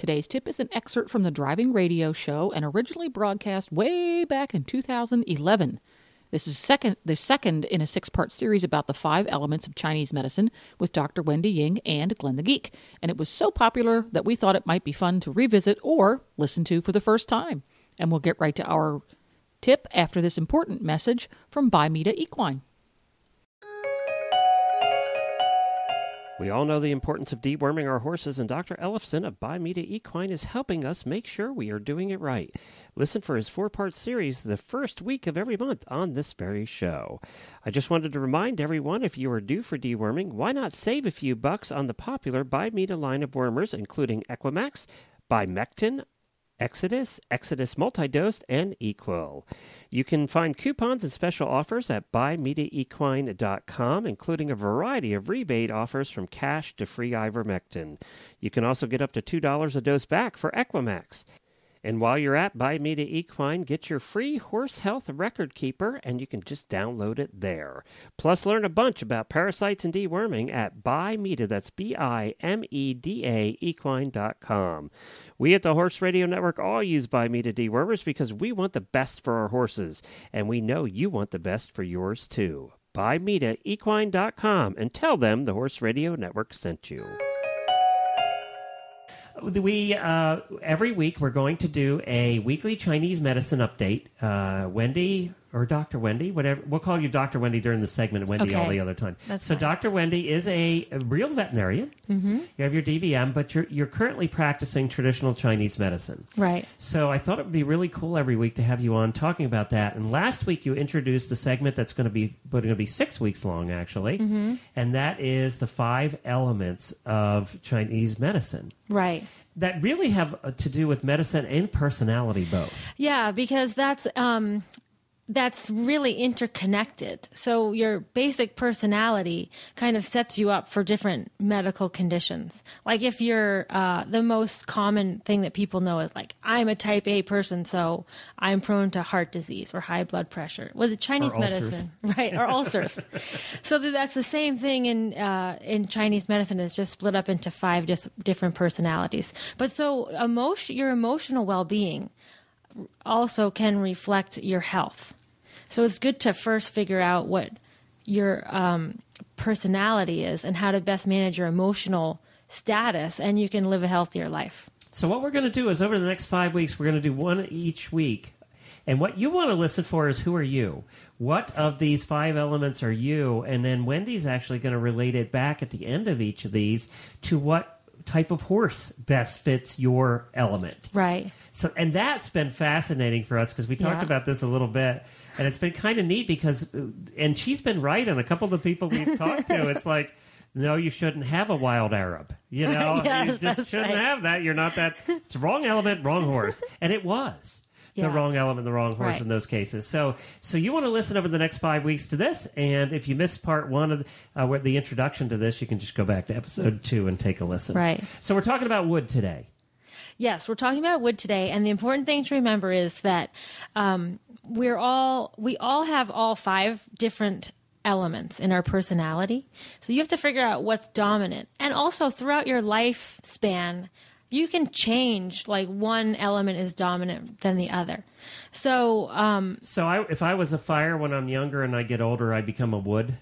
Today's tip is an excerpt from the Driving Radio Show and originally broadcast way back in 2011. This is second the second in a six-part series about the five elements of Chinese medicine with Dr. Wendy Ying and Glenn the Geek, and it was so popular that we thought it might be fun to revisit or listen to for the first time. And we'll get right to our tip after this important message from Bimeda Equine. We all know the importance of deworming our horses, and Dr. Ellefson of Bimeda Equine is helping us make sure we are doing it right. Listen for his four part series the first week of every month on this very show. I just wanted to remind everyone if you are due for deworming, why not save a few bucks on the popular Bimeda line of wormers, including Equimax, Bimectin, Exodus, Exodus Multidose, and Equil. You can find coupons and special offers at bimedaequine.com, including a variety of rebate offers from cash to free ivermectin. You can also get up to $2 a dose back for Equimax. And while you're at Bimeda Equine, get your free horse health record keeper, and you can just download it there. Plus, learn a bunch about parasites and deworming at Bimeda, that's B I M E D A, equine.com. We at the Horse Radio Network all use Buy Me to dewormers because we want the best for our horses, and we know you want the best for yours too. Bimeda, and tell them the Horse Radio Network sent you we uh, every week we're going to do a weekly Chinese medicine update. Uh, Wendy or Dr. Wendy, whatever we'll call you Dr. Wendy during the segment, Wendy Okay. all the other time. That's so fine. Dr. Wendy is a, real veterinarian. Mm-hmm. You have your DVM, but you're you're currently practicing traditional Chinese medicine. Right. So I thought it would be really cool every week to have you on talking about that. And last week you introduced a segment that's going to be going to be six weeks long, actually, Mm-hmm. and that is the five elements of Chinese medicine Right. that really have uh, to do with medicine and personality both. Yeah, because that's um that's really interconnected. So your basic personality kind of sets you up for different medical conditions. Like if you're uh, the most common thing that people know is like I'm a type A person, so I'm prone to heart disease or high blood pressure. With the Chinese medicine, right, or ulcers. so that's the same thing in uh, in Chinese medicine. is just split up into five just different personalities. But so emotion, your emotional well being also can reflect your health. So it's good to first figure out what your um, personality is and how to best manage your emotional status, and you can live a healthier life. So what we're going to do is over the next five weeks, we're going to do one each week. And what you want to listen for is who are you? What of these five elements are you? And then Wendy's actually going to relate it back at the end of each of these to what type of horse best fits your element. Right. So, and that's been fascinating for us because we talked Yeah. about this a little bit, and it's been kind of neat because, uh, and she's been right on a couple of the people we've talked to. It's like, no, you shouldn't have a wild Arab. You know, Yes, you just shouldn't right. have that. You're not that. It's wrong element, wrong horse, and it was. The Yeah. wrong element, the wrong horse Right. in those cases. So, so you want to listen over the next five weeks to this, and if you missed part one of the, uh, where the introduction to this, you can just go back to episode two and take a listen. Right. So we're talking about wood today. Yes, we're talking about wood today, and the important thing to remember is that um, we're all we all have all five different elements in our personality. So you have to figure out what's dominant, and also throughout your lifespan, you can change. Like one element is dominant than the other. So um, So I, if I was a fire when I'm younger and I get older, I become a wood.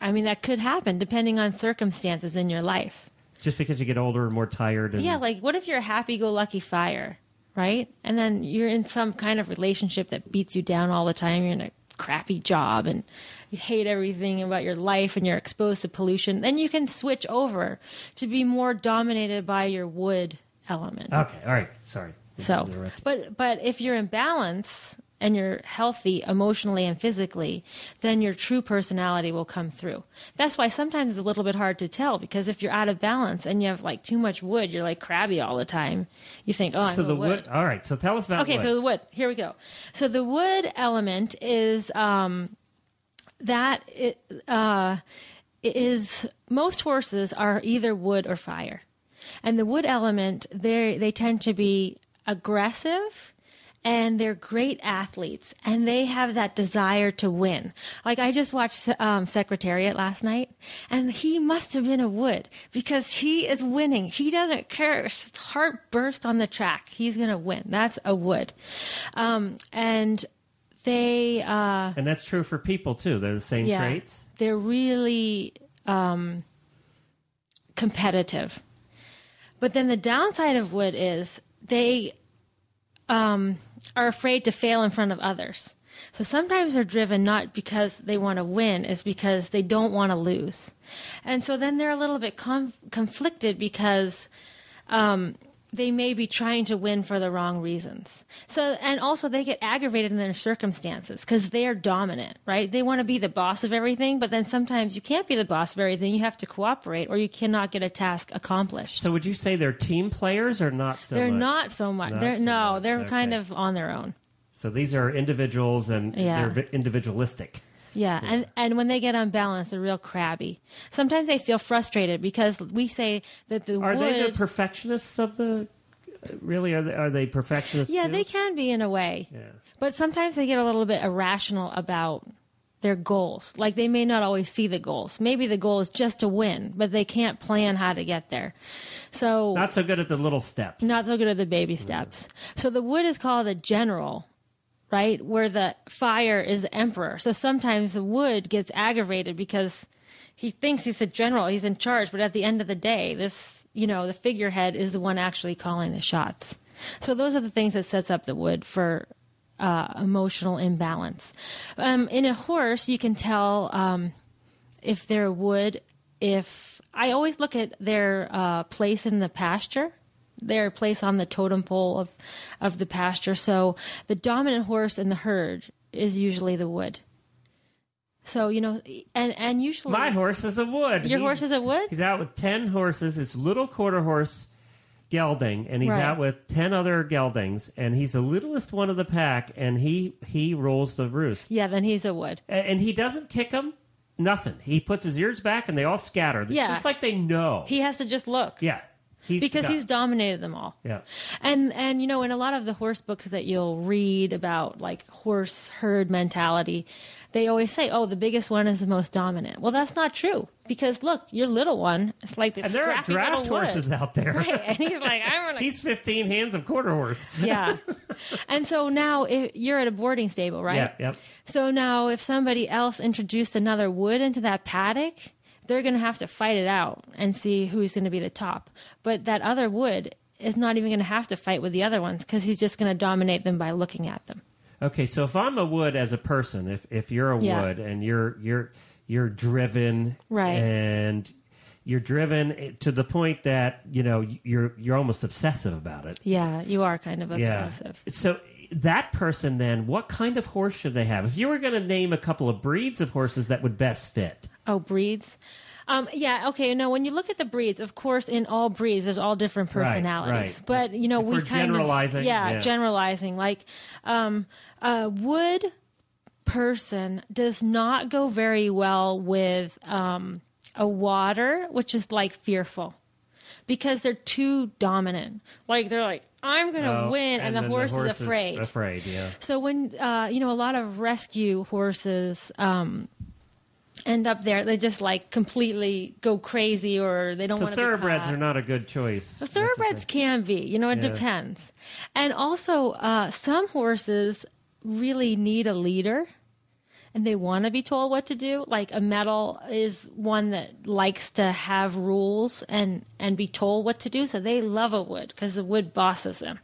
I mean that could happen depending on circumstances in your life. Just because you get older and more tired. And, Yeah, like what if you're a happy-go-lucky fire, right? And then you're in some kind of relationship that beats you down all the time. You're in a crappy job and you hate everything about your life and you're exposed to pollution. Then you can switch over to be more dominated by your wood element. Okay. All right. Sorry. So, but but if you're in balance, and you're healthy emotionally and physically, then your true personality will come through. That's why sometimes it's a little bit hard to tell because if you're out of balance and you have like too much wood, you're like crabby all the time. You think, oh, I'm So the wood. wood. All right. So tell us about Okay, wood. so the wood. Here we go. So the wood element is um, that it, uh, is most horses are either wood or fire, and the wood element they they tend to be aggressive. And they're great athletes, and they have that desire to win. Like I just watched um, Secretariat last night, and he must have been a wood because he is winning. He doesn't care if his heart burst on the track; he's gonna win. That's a wood, um, and they uh, and that's true for people too. They're the same yeah, traits. they're really um, competitive. But then the downside of wood is they um, are afraid to fail in front of others. So sometimes they're driven not because they want to win, it's because they don't want to lose. And so then they're a little bit conflicted because um, they may be trying to win for the wrong reasons. So, and also they get aggravated in their circumstances because they are dominant, right? They want to be the boss of everything, but then sometimes you can't be the boss of everything. You have to cooperate or you cannot get a task accomplished. So would you say they're team players or not so they're much? not so much. Not they're so no, much, they're kind of on their own. So these are individuals and Yeah. they're individualistic. Yeah, and and when they get unbalanced, they're real crabby. Sometimes they feel frustrated because we say that the Are wood. they the perfectionists of the? Really, are they, are they perfectionists? yeah, too? they can be in a way. Yeah. But sometimes they get a little bit irrational about their goals. Like they may not always see the goals. Maybe the goal is just to win, but they can't plan how to get there. So Not so good at the little steps. not so good at the baby steps. So the wood is called a general, right? Where the fire is the emperor. So sometimes the wood gets aggravated because he thinks he's the general, he's in charge, but at the end of the day, this, you know, the figurehead is the one actually calling the shots. So those are the things that sets up the wood for uh, emotional imbalance. Um, in a horse, you can tell um, if they're wood. If I always look at their uh, place in the pasture, their place on the totem pole of of the pasture. So the dominant horse in the herd is usually the wood. So you know, and and usually My horse is a wood. Your He's- horse is a wood. He's out with ten horses. It's little quarter horse gelding, and he's Right. out with ten other geldings, and he's the littlest one of the pack, and he he rolls the roost, Yeah, then he's a wood. A- and he doesn't kick them. Nothing. He puts his ears back, and they all scatter. It's Yeah. just like they know. He has to just look. yeah, he's because he's dominated them all. yeah. And and you know, in a lot of the horse books that you'll read about like horse herd mentality, they always say, "Oh, the biggest one is the most dominant." Well, that's not true because look, your little one is like this And there are draft little wood. horses out there. Right, and he's like, "I'm gonna." He's fifteen hands of quarter horse. yeah, and so now if you're at a boarding stable, right? Yeah, yep. So now, if somebody else introduced another wood into that paddock, they're going to have to fight it out and see who's going to be the top. But that other wood is not even going to have to fight with the other ones because he's just going to dominate them by looking at them. Okay, so if I'm a wood as a person, if if you're a Yeah. wood and you're you're you're driven, Right. and you're driven eh, to the point that you know you're you're almost obsessive about it. Yeah, you are kind of obsessive. Yeah. So that person then, what kind of horse should they have? If you were going to name a couple of breeds of horses that would best fit, Oh, breeds. Um, yeah, okay. No, when you look at the breeds, of course, in all breeds, there's all different personalities. right. right. But you know, If we kind generalizing, of yeah, yeah. generalizing. Like, um, a wood person does not go very well with um, a water, which is like fearful. Because they're too dominant. Like they're like, I'm gonna Oh, win, and, the, then horse is afraid. afraid, yeah. So when uh, you know a lot of rescue horses um, end up there, they just like completely go crazy, or they don't So want to. thoroughbreds are not a good choice. The thoroughbreds can be, you know, it Yeah. depends. And also, uh, some horses really need a leader and they want to be told what to do. Like a metal is one that likes to have rules and, and be told what to do. So they love a wood because the wood bosses them,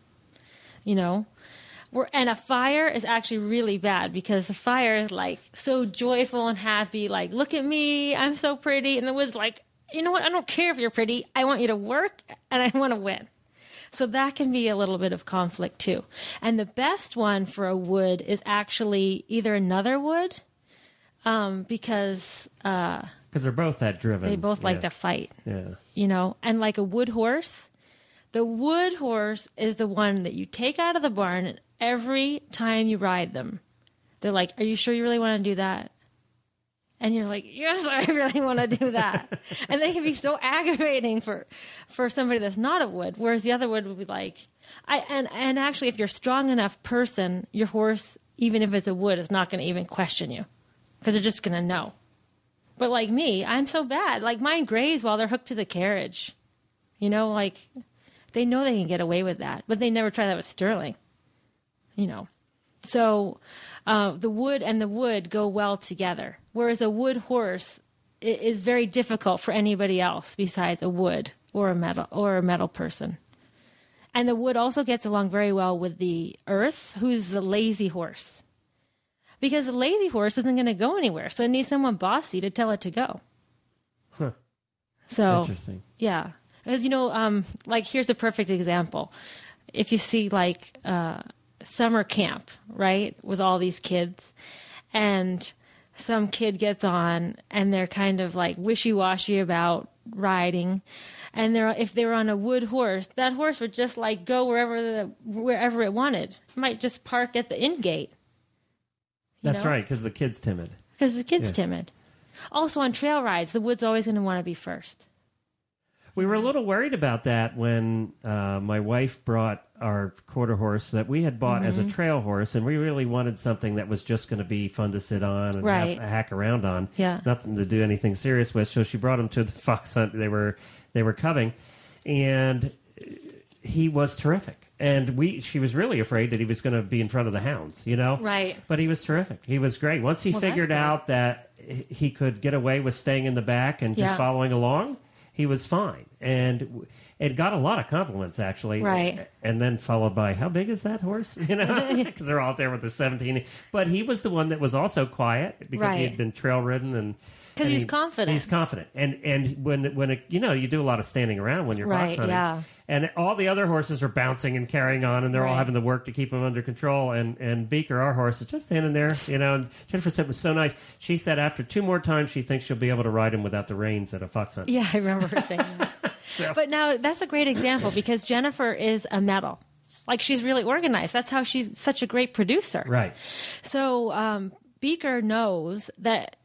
you know? We're, and a fire is actually really bad because the fire is like so joyful and happy. Like, look at me, I'm so pretty. And the wood's like, you know what? I don't care if you're pretty. I want you to work and I want to win. So that can be a little bit of conflict too. And the best one for a wood is actually either another wood, um, because uh, Because they're both that driven. they both like to fight, Yeah. you know, and like a wood horse. The wood horse is the one that you take out of the barn every time you ride them. They're like, Are you sure you really want to do that? And you're like, Yes, I really want to do that. and they can be so aggravating for for somebody that's not a wood. Whereas the other wood would be like I and, and actually if you're a strong enough person, your horse, even if it's a wood, is not gonna even question you. Because they're just gonna know. But like me, I'm so bad. Like mine graze while they're hooked to the carriage. You know, like they know they can get away with that, but they never try that with Sterling. You know, so uh, the wood and the wood go well together. Whereas a wood horse is very difficult for anybody else besides a wood or a metal or a metal person. And the wood also gets along very well with the earth, who's the lazy horse. Because the lazy horse isn't going to go anywhere, so it needs someone bossy to tell it to go. Huh. So Interesting. yeah, because you know, um, like here's a perfect example. If you see like uh, summer camp, right, with all these kids, and some kid gets on and they're kind of like wishy washy about riding, and they're if they were on a wood horse, that horse would just like go wherever the wherever it wanted. It might just park at the in gate That's know? right, because the kid's timid. because the kid's Yeah. timid. Also on trail rides, the wood's always going to want to be first. We were a little worried about that when uh, my wife brought our quarter horse that we had bought as Mm-hmm. a trail horse, and we really wanted something that was just going to be fun to sit on and Right. hack around on. Yeah. nothing to do anything serious with. So she brought him to the fox hunt. They were they were cubbing, and he was terrific. And we, she was really afraid that he was going to be in front of the hounds, you know. Right. But he was terrific. He was great. Once he Well, figured out that he could get away with staying in the back and just following along, he was fine. And it got a lot of compliments actually. Right. And then followed by, how big is that horse? You know, because they're all out there with their 17. But he was the one that was also quiet because he had been trail ridden and. 'Cause he's he- confident. He's confident, and and when when it, you know you do a lot of standing around when you're Right, hunting, yeah. and all the other horses are bouncing and carrying on, and they're all having to work to keep them under control. And and Beaker, our horse, is just standing there, you know. And Jennifer said it was so nice. She said after two more times, she thinks she'll be able to ride him without the reins at a fox hunt. Yeah, I remember her saying that. But now that's a great example because Jennifer is a metal. Like she's really organized. That's how she's such a great producer. Right. So um, Beaker knows that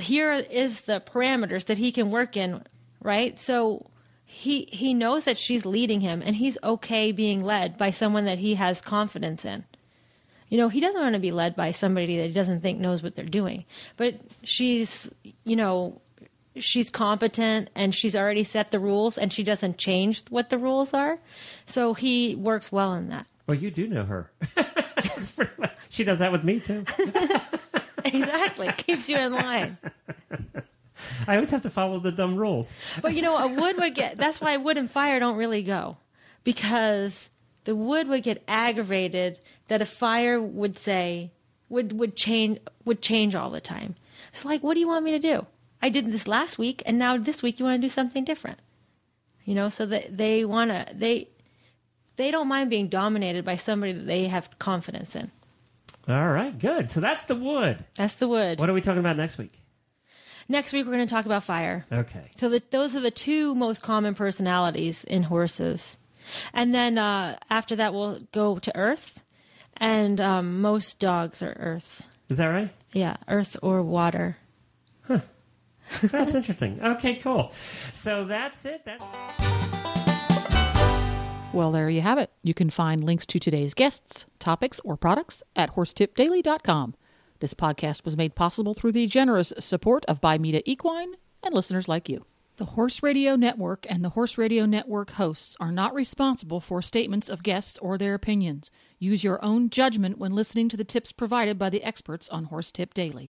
here is the parameters that he can work in, right? So he he knows that she's leading him, and he's okay being led by someone that he has confidence in. You know, he doesn't want to be led by somebody that he doesn't think knows what they're doing. But she's, you know, she's competent and she's already set the rules and she doesn't change what the rules are. So he works well in that. Well, you do know her. She does that with me too. exactly. Keeps you in line. I always have to follow the dumb rules. But you know, a wood would get. That's why wood and fire don't really go, because the wood would get aggravated that a fire would say would would change would change all the time. So like, what do you want me to do? I did this last week, and now this week you want to do something different. You know, so that they want to they they don't mind being dominated by somebody that they have confidence in. All right, good. So that's the wood. That's the wood. What are we talking about next week? Next week we're going to talk about fire. Okay. So the, those are the two most common personalities in horses, and then uh, after that we'll go to Earth, and um, most dogs are Earth. Is that right? Yeah, Earth or water. Huh. That's interesting. Okay, cool. So that's it. That's Well, there you have it. You can find links to today's guests, topics, or products at horsetipdaily.com. This podcast was made possible through the generous support of Bimeda Equine and listeners like you. The Horse Radio Network and the Horse Radio Network hosts are not responsible for statements of guests or their opinions. Use your own judgment when listening to the tips provided by the experts on Horse Tip Daily.